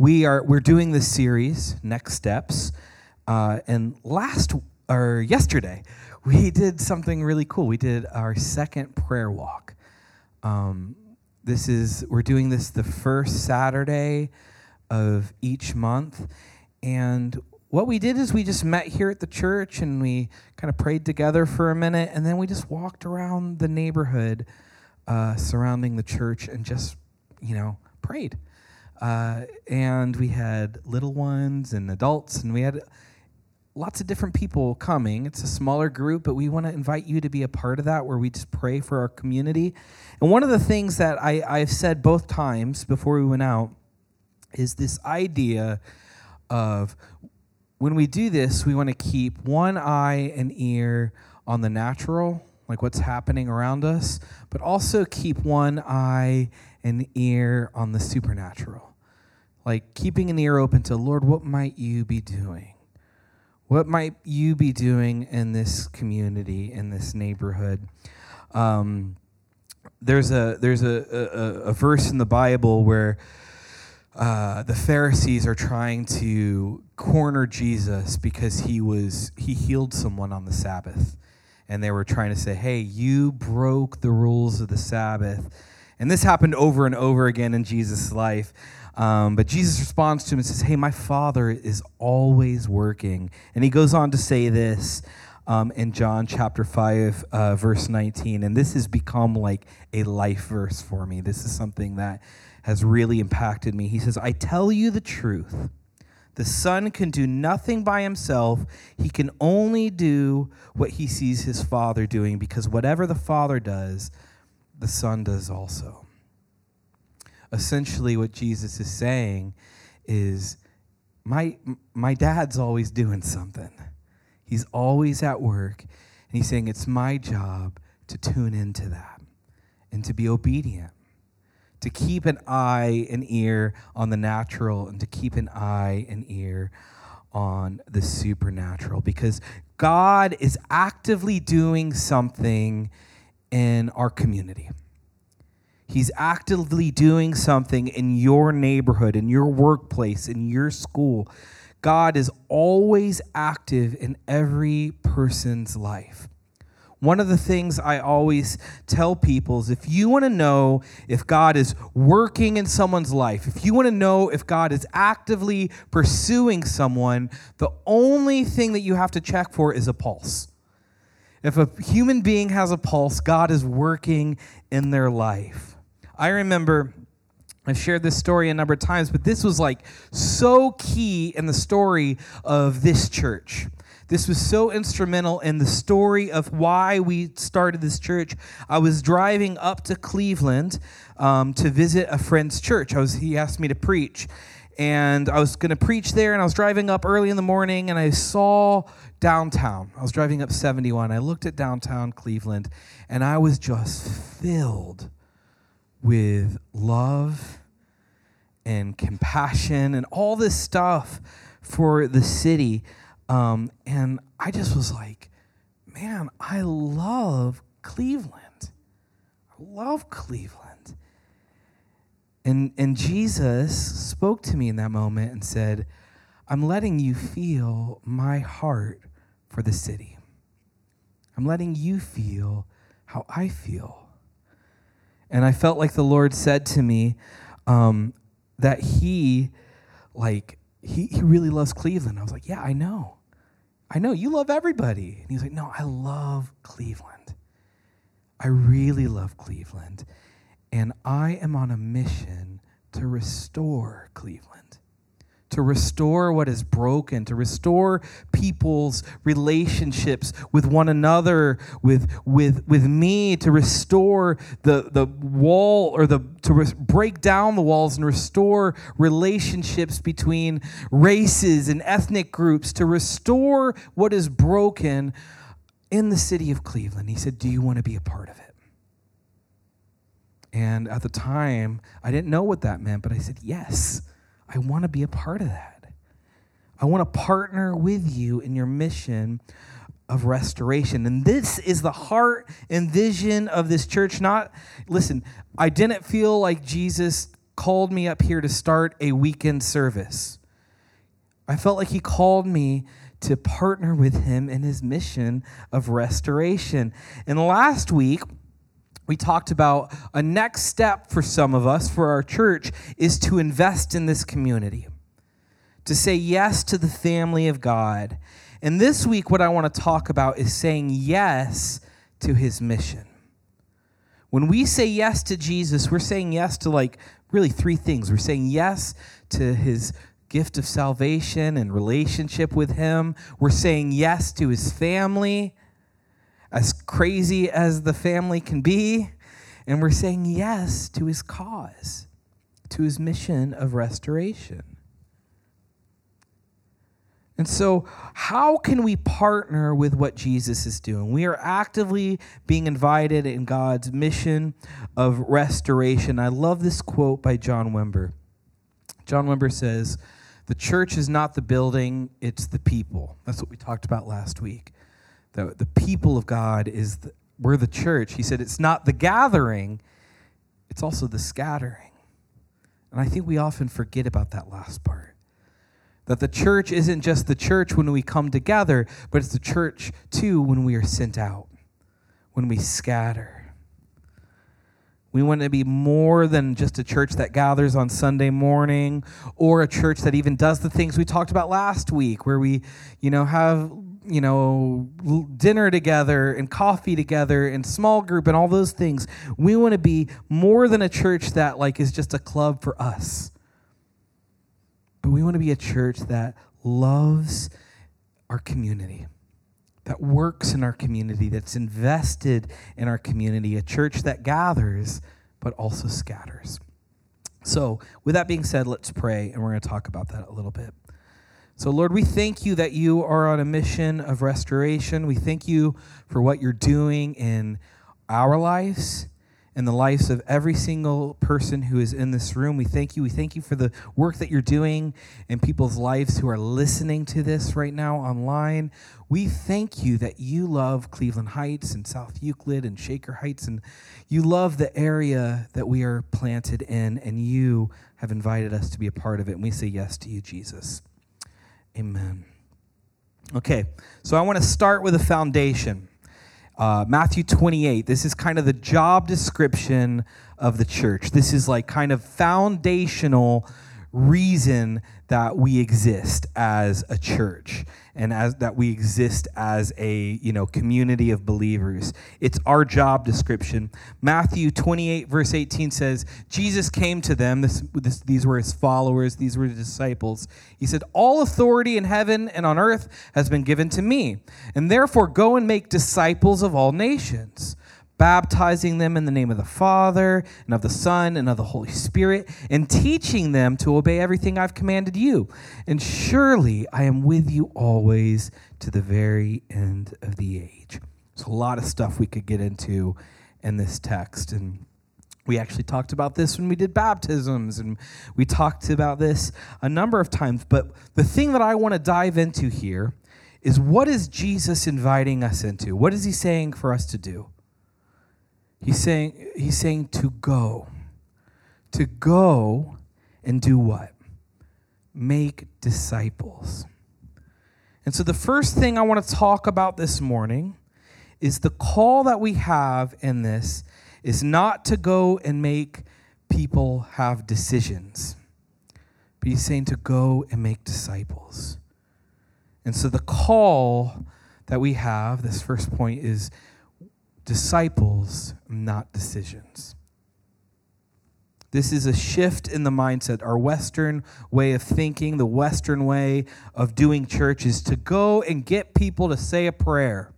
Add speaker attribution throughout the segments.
Speaker 1: we are we're doing this series, Next Steps, uh, and last or yesterday we did something really cool. We did our second prayer walk. Um, this is we're doing this the first Saturday of each month, and what we did is we just met here at the church and we kind of prayed together for a minute, and then we just walked around the neighborhood uh, surrounding the church and just you know prayed. Uh, and we had little ones and adults, and we had lots of different people coming. It's a smaller group, but we want to invite you to be a part of that where we just pray for our community. And one of the things that I, I've said both times before we went out is this idea of when we do this, we want to keep one eye and ear on the natural, like what's happening around us, but also keep one eye and ear on the supernatural like keeping an ear open to Lord, what might you be doing? What might you be doing in this community, in this neighborhood? Um, there's a there's a, a, a, verse in the Bible where uh, the Pharisees are trying to corner Jesus because he was he healed someone on the Sabbath, and they were trying to say, "Hey, you broke the rules of the Sabbath," and this happened over and over again in Jesus' life. Um, but Jesus responds to him and says, Hey, my Father is always working. And he goes on to say this um, in John chapter 5, uh, verse 19. And this has become like a life verse for me. This is something that has really impacted me. He says, I tell you the truth. The Son can do nothing by himself. He can only do what he sees his Father doing, because whatever the Father does, the Son does also essentially what Jesus is saying is my my dad's always doing something. He's always at work and he's saying it's my job to tune into that and to be obedient. To keep an eye and ear on the natural and to keep an eye and ear on the supernatural because God is actively doing something in our community. He's actively doing something in your neighborhood, in your workplace, in your school. God is always active in every person's life. One of the things I always tell people is if you want to know if God is working in someone's life, if you want to know if God is actively pursuing someone, the only thing that you have to check for is a pulse. If a human being has a pulse, God is working in their life. I remember I've shared this story a number of times, but this was like so key in the story of this church. This was so instrumental in the story of why we started this church. I was driving up to Cleveland um, to visit a friend's church. I was, he asked me to preach, and I was going to preach there. And I was driving up early in the morning, and I saw downtown. I was driving up 71. I looked at downtown Cleveland, and I was just filled with love and compassion and all this stuff for the city. Um, and I just was like, man, I love Cleveland. I love Cleveland. And, and Jesus spoke to me in that moment and said, I'm letting you feel my heart for the city. I'm letting you feel how I feel and I felt like the Lord said to me um, that He, like, he, he really loves Cleveland. I was like, yeah, I know. I know. You love everybody. And he's like, no, I love Cleveland. I really love Cleveland. And I am on a mission to restore Cleveland to restore what is broken, to restore people's relationships with one another, with, with, with me, to restore the, the wall or the to re- break down the walls and restore relationships between races and ethnic groups, to restore what is broken in the city of Cleveland. He said, Do you want to be a part of it? And at the time, I didn't know what that meant, but I said, Yes. I want to be a part of that. I want to partner with you in your mission of restoration. And this is the heart and vision of this church. Not, listen, I didn't feel like Jesus called me up here to start a weekend service. I felt like He called me to partner with Him in His mission of restoration. And last week, we talked about a next step for some of us, for our church, is to invest in this community, to say yes to the family of God. And this week, what I want to talk about is saying yes to his mission. When we say yes to Jesus, we're saying yes to like really three things. We're saying yes to his gift of salvation and relationship with him, we're saying yes to his family as crazy as the family can be. And we're saying yes to his cause, to his mission of restoration. And so, how can we partner with what Jesus is doing? We are actively being invited in God's mission of restoration. I love this quote by John Wimber. John Wimber says, The church is not the building, it's the people. That's what we talked about last week the, the people of God is the, we're the church. He said it's not the gathering, it's also the scattering. And I think we often forget about that last part. That the church isn't just the church when we come together, but it's the church too when we are sent out, when we scatter. We want to be more than just a church that gathers on Sunday morning or a church that even does the things we talked about last week, where we, you know, have you know, dinner together and coffee together and small group and all those things. We want to be more than a church that like is just a club for us. But we want to be a church that loves our community, that works in our community, that's invested in our community, a church that gathers but also scatters. So, with that being said, let's pray and we're going to talk about that a little bit. So, Lord, we thank you that you are on a mission of restoration. We thank you for what you're doing in our lives and the lives of every single person who is in this room. We thank you. We thank you for the work that you're doing in people's lives who are listening to this right now online. We thank you that you love Cleveland Heights and South Euclid and Shaker Heights, and you love the area that we are planted in, and you have invited us to be a part of it. And we say yes to you, Jesus. Amen. Okay, so I want to start with a foundation. Uh, Matthew 28, this is kind of the job description of the church. This is like kind of foundational reason that we exist as a church and as that we exist as a you know community of believers. It's our job description. Matthew 28 verse 18 says jesus came to them this, this, these were his followers these were his disciples. He said all authority in heaven and on earth has been given to me and therefore go and make disciples of all nations baptizing them in the name of the Father and of the Son and of the Holy Spirit, and teaching them to obey everything I've commanded you. And surely I am with you always to the very end of the age. There's a lot of stuff we could get into in this text. And we actually talked about this when we did baptisms, and we talked about this a number of times. But the thing that I want to dive into here is what is Jesus inviting us into? What is he saying for us to do? He's saying, he's saying to go. To go and do what? Make disciples. And so, the first thing I want to talk about this morning is the call that we have in this is not to go and make people have decisions, but he's saying to go and make disciples. And so, the call that we have, this first point, is disciples, not decisions. This is a shift in the mindset. Our Western way of thinking, the Western way of doing church is to go and get people to say a prayer.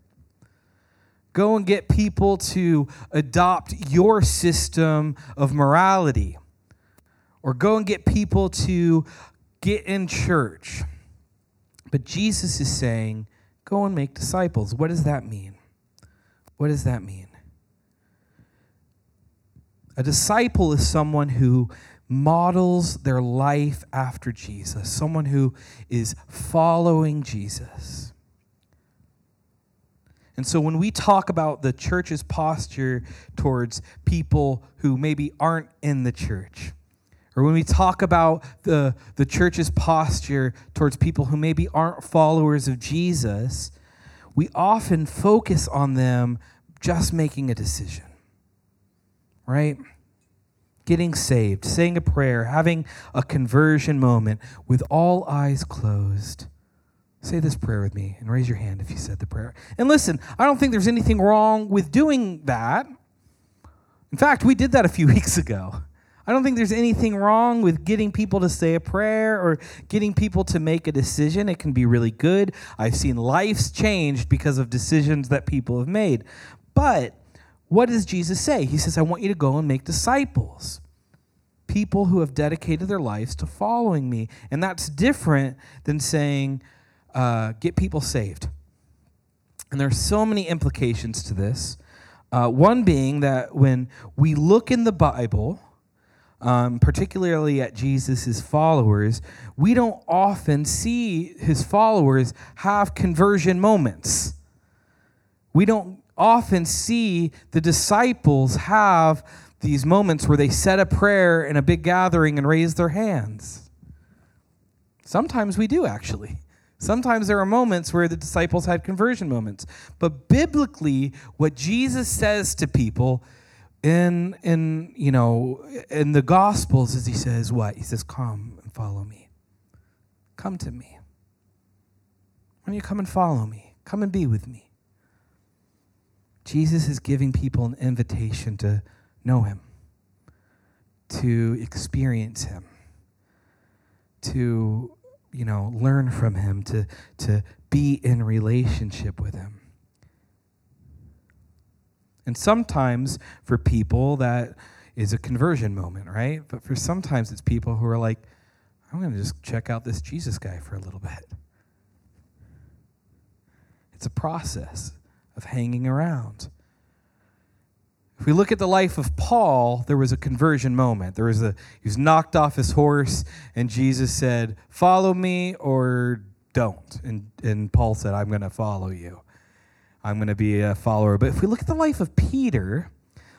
Speaker 1: Go and get people to adopt your system of morality. Or go and get people to get in church. But Jesus is saying, go and make disciples. What does that mean? What does that mean? A disciple is someone who models their life after Jesus, someone who is following Jesus. And so when we talk about the church's posture towards people who maybe aren't in the church, or when we talk about the, the church's posture towards people who maybe aren't followers of Jesus, we often focus on them just making a decision, right? Getting saved, saying a prayer, having a conversion moment with all eyes closed. Say this prayer with me and raise your hand if you said the prayer. And listen, I don't think there's anything wrong with doing that. In fact, we did that a few weeks ago. I don't think there's anything wrong with getting people to say a prayer or getting people to make a decision. It can be really good. I've seen lives changed because of decisions that people have made. But what does Jesus say? He says, I want you to go and make disciples, people who have dedicated their lives to following me. And that's different than saying, uh, get people saved. And there's so many implications to this. Uh, one being that when we look in the Bible, um, particularly at Jesus' followers, we don't often see his followers have conversion moments. We don't often see the disciples have these moments where they said a prayer in a big gathering and raise their hands. Sometimes we do, actually. Sometimes there are moments where the disciples had conversion moments. But biblically, what Jesus says to people in in you know in the gospels as he says what? He says come and follow me. Come to me. Why don't you come and follow me come and be with me. Jesus is giving people an invitation to know him to experience him to you know learn from him to to be in relationship with him and sometimes for people, that is a conversion moment, right? But for sometimes it's people who are like, I'm going to just check out this Jesus guy for a little bit. It's a process of hanging around. If we look at the life of Paul, there was a conversion moment. There was a he was knocked off his horse, and Jesus said, "Follow me or don't." And and Paul said, "I'm going to follow you." I'm going to be a follower. But if we look at the life of Peter,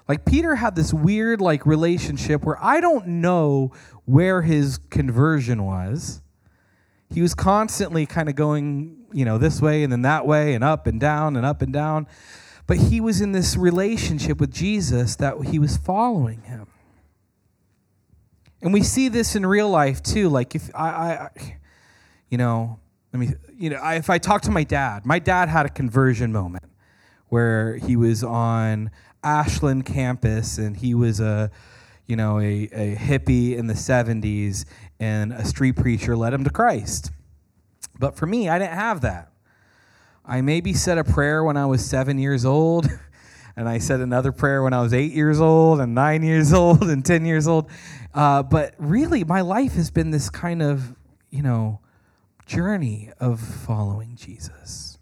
Speaker 1: like Peter had this weird like relationship where I don't know where his conversion was. He was constantly kind of going, you know, this way and then that way and up and down and up and down. But he was in this relationship with Jesus that he was following him. And we see this in real life too. Like if I, I you know, let me, you know, I, if I talk to my dad, my dad had a conversion moment where he was on Ashland campus and he was a, you know, a, a hippie in the 70s and a street preacher led him to Christ. But for me, I didn't have that. I maybe said a prayer when I was seven years old, and I said another prayer when I was eight years old, and nine years old, and 10 years old. Uh, but really, my life has been this kind of, you know, journey of following Jesus.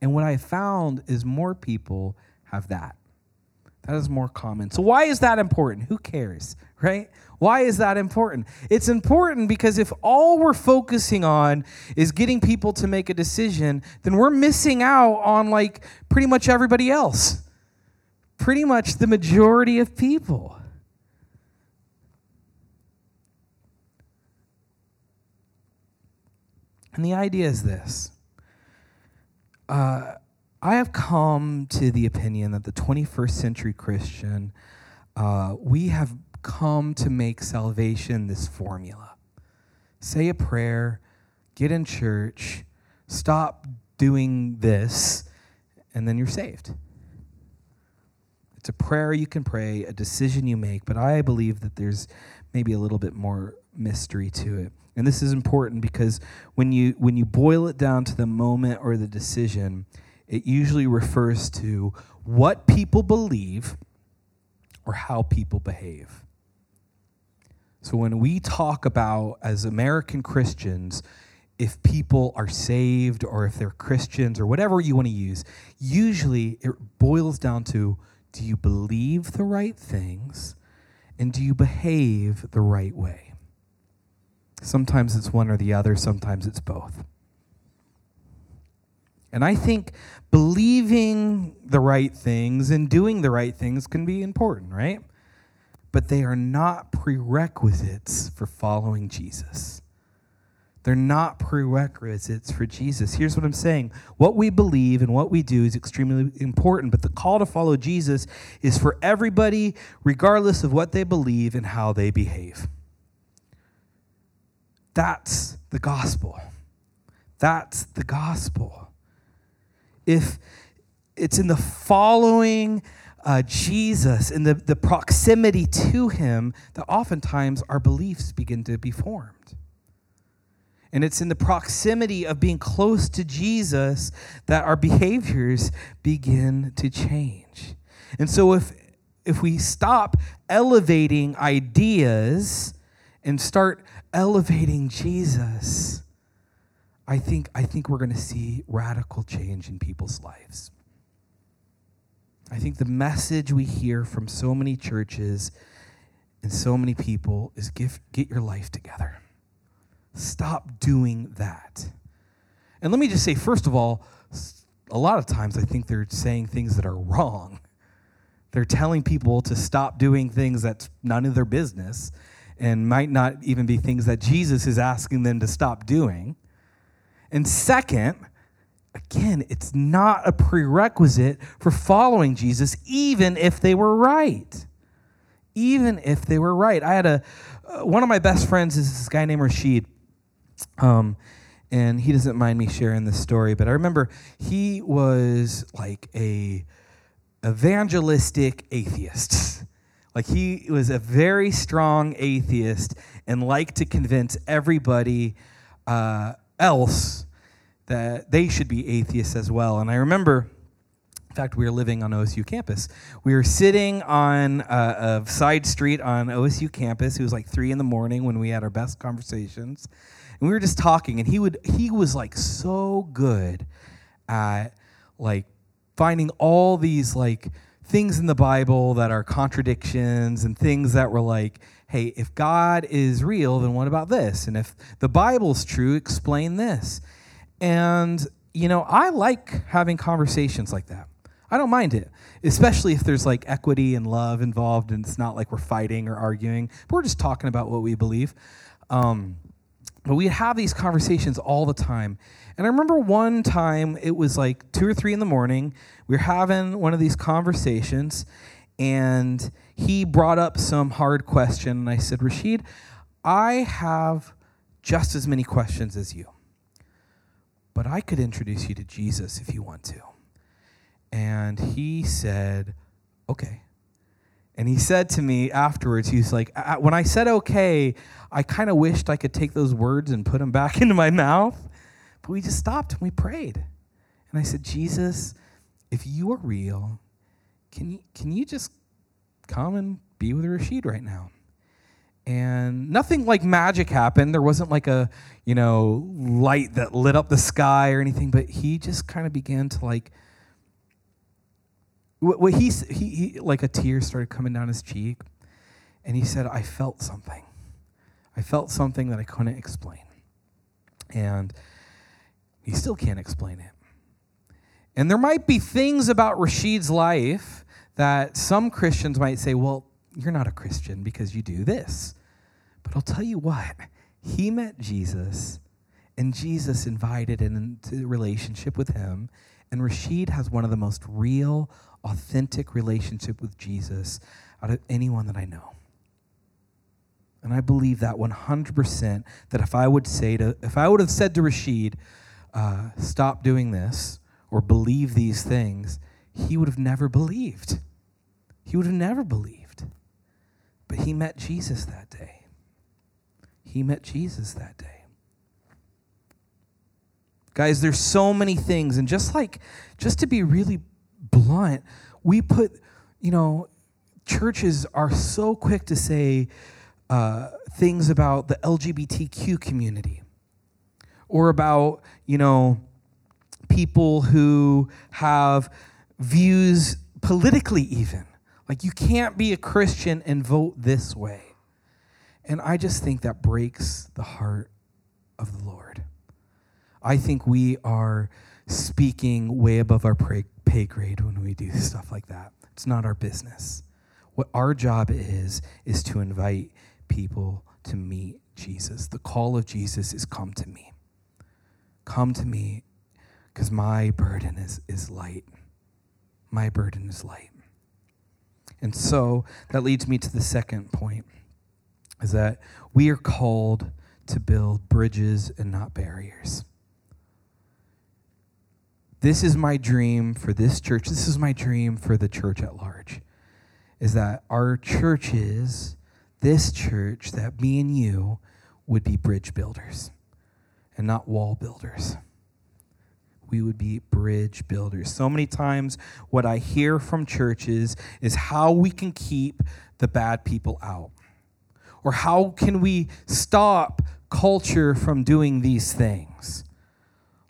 Speaker 1: And what I found is more people have that. That is more common. So, why is that important? Who cares, right? Why is that important? It's important because if all we're focusing on is getting people to make a decision, then we're missing out on like pretty much everybody else. Pretty much the majority of people. And the idea is this uh, I have come to the opinion that the 21st century Christian, uh, we have come to make salvation this formula. Say a prayer, get in church, stop doing this, and then you're saved. It's a prayer you can pray, a decision you make, but I believe that there's maybe a little bit more mystery to it. And this is important because when you when you boil it down to the moment or the decision, it usually refers to what people believe or how people behave. So when we talk about as American Christians, if people are saved or if they're Christians or whatever you want to use, usually it boils down to do you believe the right things and do you behave the right way? Sometimes it's one or the other, sometimes it's both. And I think believing the right things and doing the right things can be important, right? but they are not prerequisites for following Jesus. They're not prerequisites for Jesus. Here's what I'm saying what we believe and what we do is extremely important, but the call to follow Jesus is for everybody, regardless of what they believe and how they behave. That's the gospel. That's the gospel. If it's in the following uh, Jesus, in the, the proximity to him, that oftentimes our beliefs begin to be formed. And it's in the proximity of being close to Jesus that our behaviors begin to change. And so if if we stop elevating ideas and start elevating Jesus, I think I think we're going to see radical change in people's lives. I think the message we hear from so many churches and so many people is give, get your life together. Stop doing that. And let me just say, first of all, a lot of times I think they're saying things that are wrong. They're telling people to stop doing things that's none of their business and might not even be things that Jesus is asking them to stop doing. And second, again, it's not a prerequisite for following Jesus, even if they were right. Even if they were right. I had a, uh, one of my best friends is this guy named Rashid. Um, and he doesn't mind me sharing this story, but I remember he was like a evangelistic atheist. like he was a very strong atheist and liked to convince everybody uh, else that they should be atheists as well. And I remember in fact, we were living on OSU campus. We were sitting on a, a, side street on OSU campus. It was like three in the morning when we had our best conversations and we were just talking and he would he was like so good at like finding all these like things in the bible that are contradictions and things that were like hey if god is real then what about this? And if the bible's true explain this. And you know i like having conversations like that. I don't mind it especially if there's like equity and love involved and it's not like we're fighting or arguing. But we're just talking about what we believe. Um, but we'd have these conversations all the time. And I remember one time it was like two or three in the morning. We were having one of these conversations, and he brought up some hard question. And I said, Rashid, I have just as many questions as you, but I could introduce you to Jesus if you want to. And he said, Okay. And he said to me afterwards, he's like, when I said okay, I kind of wished I could take those words and put them back into my mouth. But we just stopped and we prayed. And I said, Jesus, if you are real, can you, can you just come and be with Rashid right now? And nothing like magic happened. There wasn't like a, you know, light that lit up the sky or anything, but he just kind of began to like what he, he, he, like a tear started coming down his cheek, and he said, I felt something. I felt something that I couldn't explain. And he still can't explain it. And there might be things about Rashid's life that some Christians might say, well, you're not a Christian because you do this. But I'll tell you what, he met Jesus, and Jesus invited him into a relationship with him. And Rashid has one of the most real, authentic relationship with Jesus out of anyone that I know. And I believe that 100% that if I would say to, if I would have said to Rashid, uh, stop doing this or believe these things, he would have never believed. He would have never believed. But he met Jesus that day. He met Jesus that day. Guys, there's so many things, and just like, just to be really blunt. We put, you know, churches are so quick to say uh, things about the LGBTQ community or about, you know, people who have views politically, even. Like, you can't be a Christian and vote this way. And I just think that breaks the heart of the Lord. I think we are speaking way above our pay grade when we do stuff like that. It's not our business. What our job is, is to invite people to meet Jesus. The call of Jesus is come to me. Come to me because my burden is, is light. My burden is light. And so that leads me to the second point is that we are called to build bridges and not barriers. This is my dream for this church. This is my dream for the church at large. Is that our churches, this church, that me and you would be bridge builders and not wall builders. We would be bridge builders. So many times, what I hear from churches is how we can keep the bad people out, or how can we stop culture from doing these things.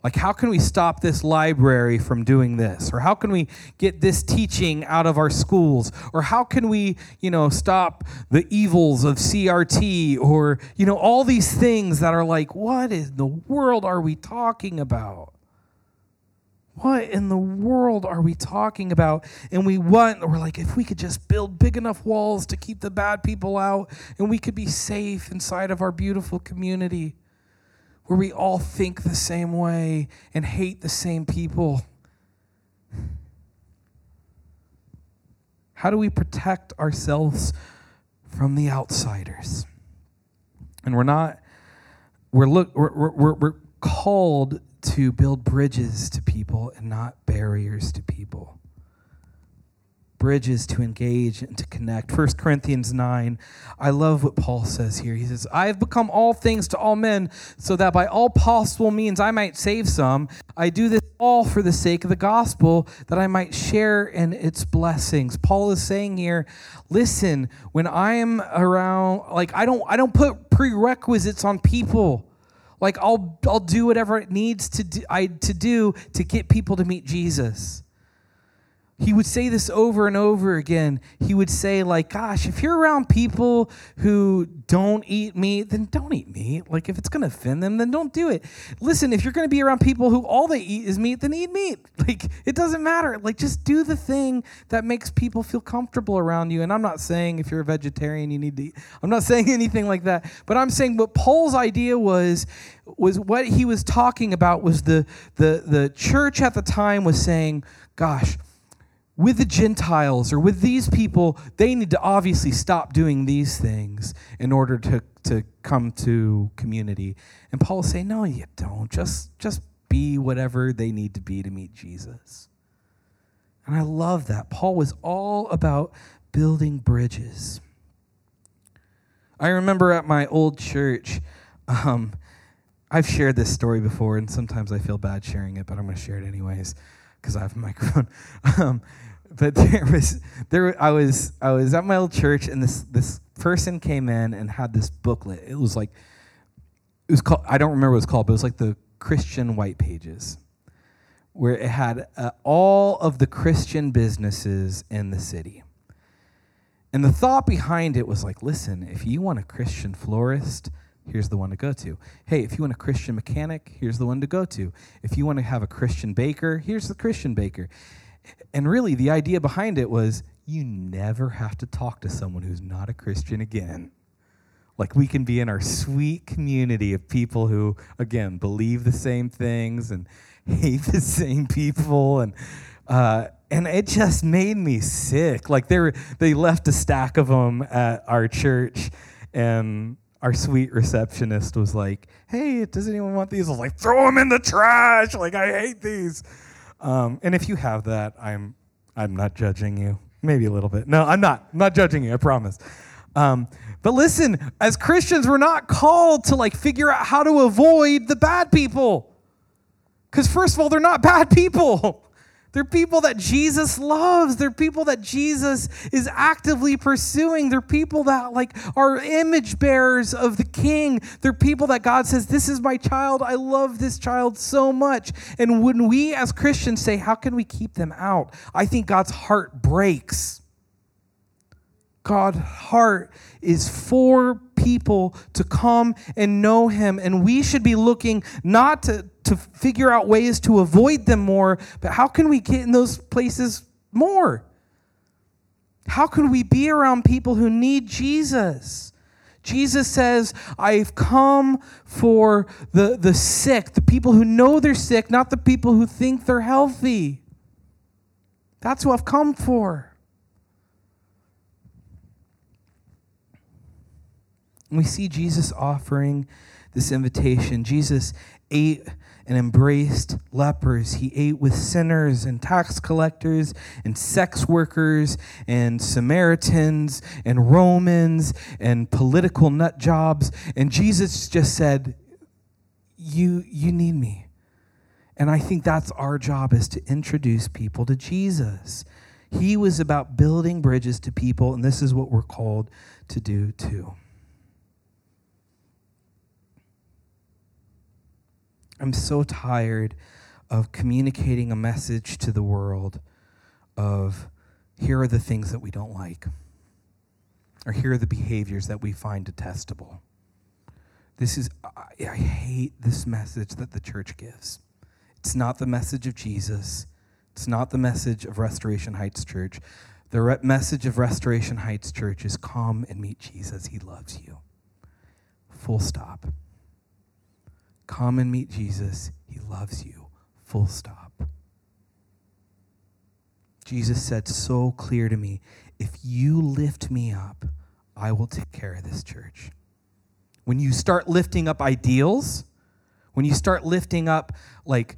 Speaker 1: Like, how can we stop this library from doing this? Or how can we get this teaching out of our schools? Or how can we, you know, stop the evils of CRT? Or, you know, all these things that are like, what in the world are we talking about? What in the world are we talking about? And we want, we're like, if we could just build big enough walls to keep the bad people out and we could be safe inside of our beautiful community where we all think the same way and hate the same people? How do we protect ourselves from the outsiders? And we're not, we're, look, we're, we're, we're called to build bridges to people and not barriers to people bridges to engage and to connect. 1 Corinthians 9, I love what Paul says here. He says, I have become all things to all men, so that by all possible means I might save some. I do this all for the sake of the gospel, that I might share in its blessings. Paul is saying here, listen, when I am around, like I don't I don't put prerequisites on people. Like I'll I'll do whatever it needs to do, I to do to get people to meet Jesus he would say this over and over again. He would say, like, gosh, if you're around people who don't eat meat, then don't eat meat. Like, if it's going to offend them, then don't do it. Listen, if you're going to be around people who all they eat is meat, then eat meat. Like, it doesn't matter. Like, just do the thing that makes people feel comfortable around you. And I'm not saying if you're a vegetarian, you need to eat. I'm not saying anything like that. But I'm saying what Paul's idea was, was what he was talking about was the, the, the church at the time was saying, gosh, with the Gentiles or with these people, they need to obviously stop doing these things in order to, to come to community. And Paul will say, No, you don't. Just, just be whatever they need to be to meet Jesus. And I love that. Paul was all about building bridges. I remember at my old church, um, I've shared this story before, and sometimes I feel bad sharing it, but I'm going to share it anyways because I have a microphone. um, but there was there I was I was at my old church and this this person came in and had this booklet. It was like it was called I don't remember what it was called, but it was like the Christian White Pages, where it had uh, all of the Christian businesses in the city. And the thought behind it was like, listen, if you want a Christian florist, here's the one to go to. Hey, if you want a Christian mechanic, here's the one to go to. If you want to have a Christian baker, here's the Christian baker. And really, the idea behind it was you never have to talk to someone who's not a Christian again. Like we can be in our sweet community of people who, again, believe the same things and hate the same people, and uh, and it just made me sick. Like they were, they left a stack of them at our church, and our sweet receptionist was like, "Hey, does anyone want these?" I was like, "Throw them in the trash!" Like I hate these. Um, and if you have that, I'm, I'm not judging you. Maybe a little bit. No, I'm not. I'm not judging you, I promise. Um, but listen, as Christians, we're not called to like figure out how to avoid the bad people. Because, first of all, they're not bad people. They're people that Jesus loves. They're people that Jesus is actively pursuing. They're people that like are image bearers of the king. They're people that God says, "This is my child. I love this child so much." And when we as Christians say, "How can we keep them out?" I think God's heart breaks. God's heart is for people to come and know him and we should be looking not to to figure out ways to avoid them more, but how can we get in those places more? How can we be around people who need Jesus? Jesus says, I've come for the, the sick, the people who know they're sick, not the people who think they're healthy. That's who I've come for. we see Jesus offering this invitation. Jesus ate and embraced lepers. He ate with sinners and tax collectors and sex workers and Samaritans and Romans and political nut jobs. And Jesus just said, You, you need me. And I think that's our job is to introduce people to Jesus. He was about building bridges to people, and this is what we're called to do too. I'm so tired of communicating a message to the world of here are the things that we don't like, or here are the behaviors that we find detestable. This is, I, I hate this message that the church gives. It's not the message of Jesus, it's not the message of Restoration Heights Church. The re- message of Restoration Heights Church is come and meet Jesus. He loves you. Full stop. Come and meet Jesus. He loves you. Full stop. Jesus said so clear to me if you lift me up, I will take care of this church. When you start lifting up ideals, when you start lifting up like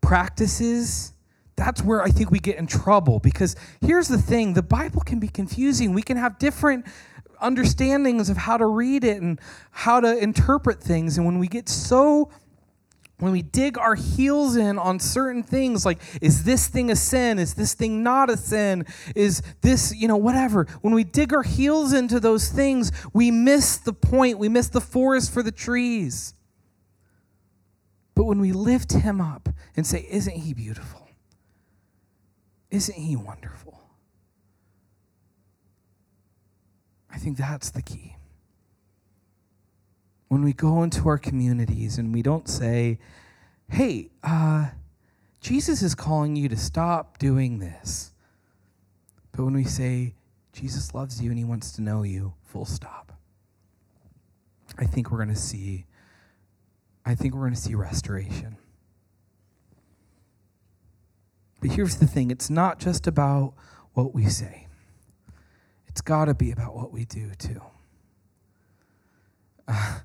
Speaker 1: practices, that's where I think we get in trouble because here's the thing the Bible can be confusing. We can have different understandings of how to read it and how to interpret things. And when we get so when we dig our heels in on certain things like is this thing a sin? Is this thing not a sin? Is this you know whatever. When we dig our heels into those things we miss the point. We miss the forest for the trees. But when we lift him up and say isn't he beautiful? Isn't he wonderful I think that's the key. When we go into our communities and we don't say, hey, uh, Jesus is calling you to stop doing this. But when we say, Jesus loves you and he wants to know you, full stop. I think we're going to see I think we're going to see restoration. But here's the thing, it's not just about what we say. It's got to be about what we do, too. Uh,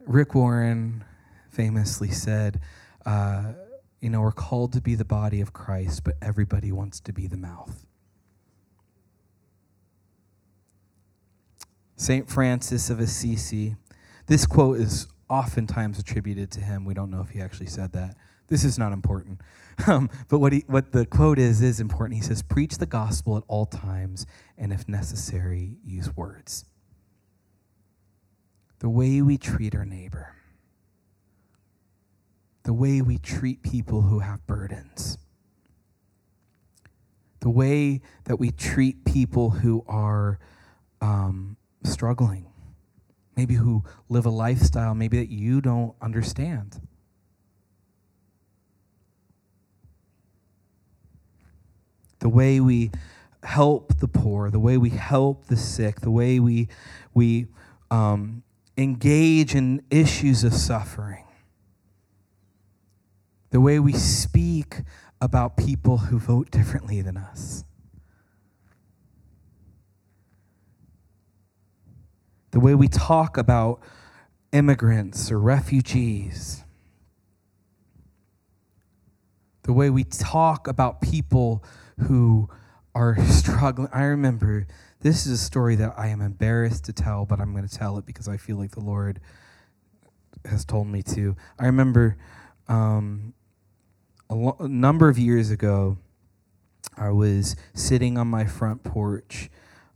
Speaker 1: Rick Warren famously said, uh, You know, we're called to be the body of Christ, but everybody wants to be the mouth. St. Francis of Assisi, this quote is oftentimes attributed to him. We don't know if he actually said that. This is not important. Um, but what, he, what the quote is, is important. He says, Preach the gospel at all times, and if necessary, use words. The way we treat our neighbor, the way we treat people who have burdens, the way that we treat people who are um, struggling, maybe who live a lifestyle maybe that you don't understand. The way we help the poor, the way we help the sick, the way we, we um, engage in issues of suffering, the way we speak about people who vote differently than us. The way we talk about immigrants or refugees. The way we talk about people who are struggling. I remember this is a story that I am embarrassed to tell, but I'm going to tell it because I feel like the Lord has told me to. I remember um, a, lo- a number of years ago, I was sitting on my front porch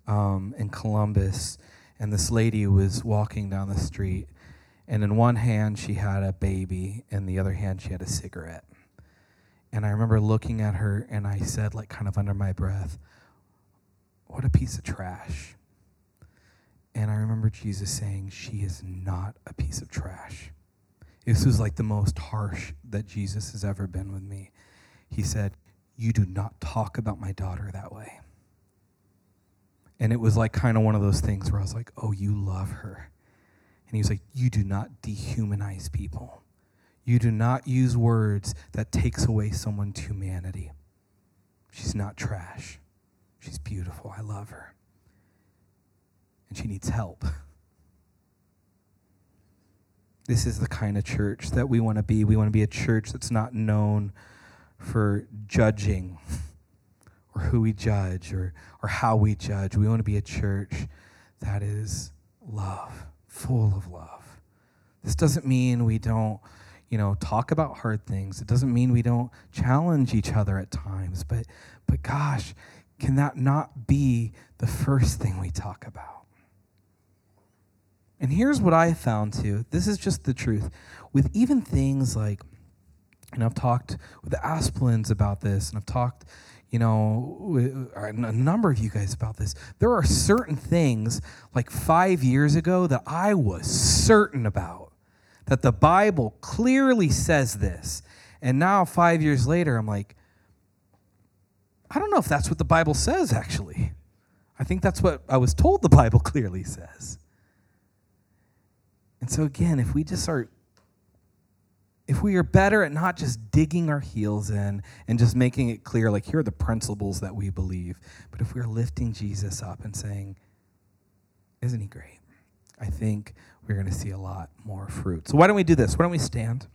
Speaker 1: um, in Columbus, and this lady was walking down the street. And in one hand, she had a baby, and the other hand, she had a cigarette. And I remember looking at her and I said, like, kind of under my breath, What a piece of trash. And I remember Jesus saying, She is not a piece of trash. This was like the most harsh that Jesus has ever been with me. He said, You do not talk about my daughter that way. And it was like kind of one of those things where I was like, oh, you love her. And he was like, you do not dehumanize people. You do not use words that takes away someone's humanity. She's not trash. She's beautiful. I love her. And she needs help. This is the kind of church that we want to be. We want to be a church that's not known for judging or who we judge or, or how we judge. We want to be a church that is love, full of love. This doesn't mean we don't, you know, talk about hard things. It doesn't mean we don't challenge each other at times. But but gosh, can that not be the first thing we talk about? And here's what I found too. This is just the truth. With even things like, and I've talked with the Asplins about this, and I've talked, you know, uh, a number of you guys about this. There are certain things like five years ago that I was certain about, that the Bible clearly says this. And now, five years later, I'm like, I don't know if that's what the Bible says, actually. I think that's what I was told the Bible clearly says. And so, again, if we just are, if we are better at not just digging our heels in and just making it clear, like, here are the principles that we believe, but if we're lifting Jesus up and saying, Isn't he great? I think we're going to see a lot more fruit. So, why don't we do this? Why don't we stand?